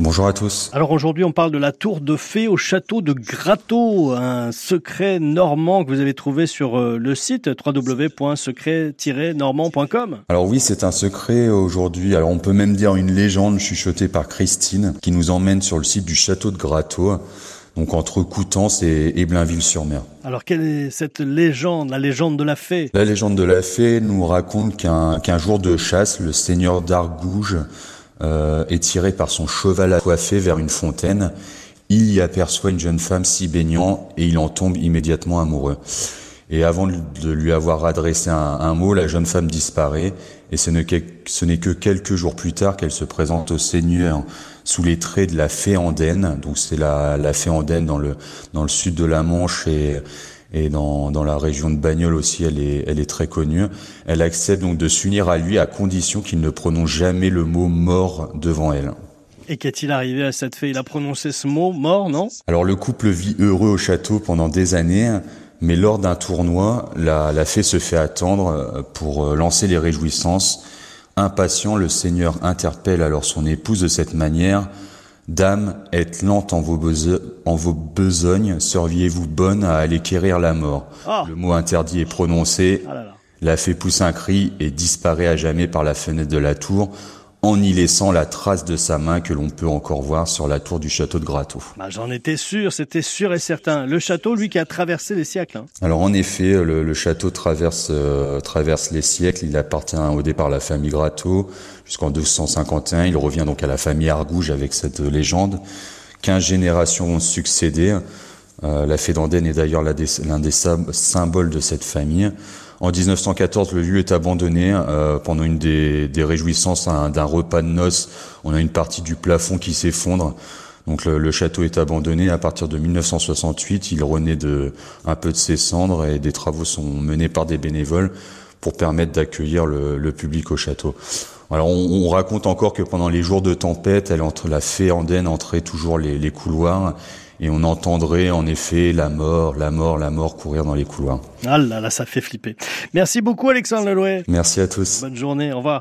Bonjour à tous. Alors aujourd'hui, on parle de la tour de fée au château de Gratteau, un secret normand que vous avez trouvé sur euh, le site www.secret-normand.com. Alors oui, c'est un secret aujourd'hui. Alors on peut même dire une légende chuchotée par Christine qui nous emmène sur le site du château de Gratteau. Donc entre Coutances et, Blainville-sur-Mer. Alors quelle est cette légende, la légende de la fée? La légende de la fée nous raconte qu'un jour de chasse, le seigneur d'Argouges euh, est tiré par son cheval à coiffer vers une fontaine. Il y aperçoit une jeune femme s'y baignant et il en tombe immédiatement amoureux. Et avant de lui avoir adressé un, mot, la jeune femme disparaît et ce n'est que, quelques jours plus tard qu'elle se présente au Seigneur sous les traits de la fée Andenne. Donc c'est la, la fée Andenne dans le, dans le sud de la Manche et, et dans, dans la région de Bagnoles aussi, elle est, elle est très connue. Elle accepte donc de s'unir à lui à condition qu'il ne prononce jamais le mot mort devant elle. Et qu'est-il arrivé à cette fée? Il a prononcé ce mot mort, non? Alors le couple vit heureux au château pendant des années, mais lors d'un tournoi, la, la fée se fait attendre euh, pour euh, lancer les réjouissances. Impatient, le Seigneur interpelle alors son épouse de cette manière. Dame, êtes lente en vos, en vos besognes, seriez-vous bonne à aller quérir la mort? Ah. Le mot interdit est prononcé, ah la fée pousse un cri et disparaît à jamais par la fenêtre de la tour, en y laissant la trace de sa main que l'on peut encore voir sur la tour du château de Gratteau. Bah, J'en étais sûr, c'était sûr et certain. Le château, lui, qui a traversé les siècles. Hein. Alors en effet, le, château traverse, euh, traverse les siècles. Il appartient au départ à la famille Gratteau jusqu'en 1251. Il revient donc à la famille Argouge avec cette légende. Quinze générations ont succédé. Euh, la fée d'Andenne est d'ailleurs l'un des symboles de cette famille. En 1914, le lieu est abandonné euh, pendant une des, réjouissances d'un repas de noces. On a une partie du plafond qui s'effondre. Donc le, château est abandonné. À partir de 1968, il renaît de un peu de ses cendres et des travaux sont menés par des bénévoles pour permettre d'accueillir le, public au château. Alors on, raconte encore que pendant les jours de tempête, elle entre la fée andenne entrait toujours les, les couloirs et on entendrait en effet la mort, la mort, la mort courir dans les couloirs. Ah là là, ça fait flipper. Merci beaucoup Alexandre Lelouet. Merci à tous. Bonne journée, au revoir.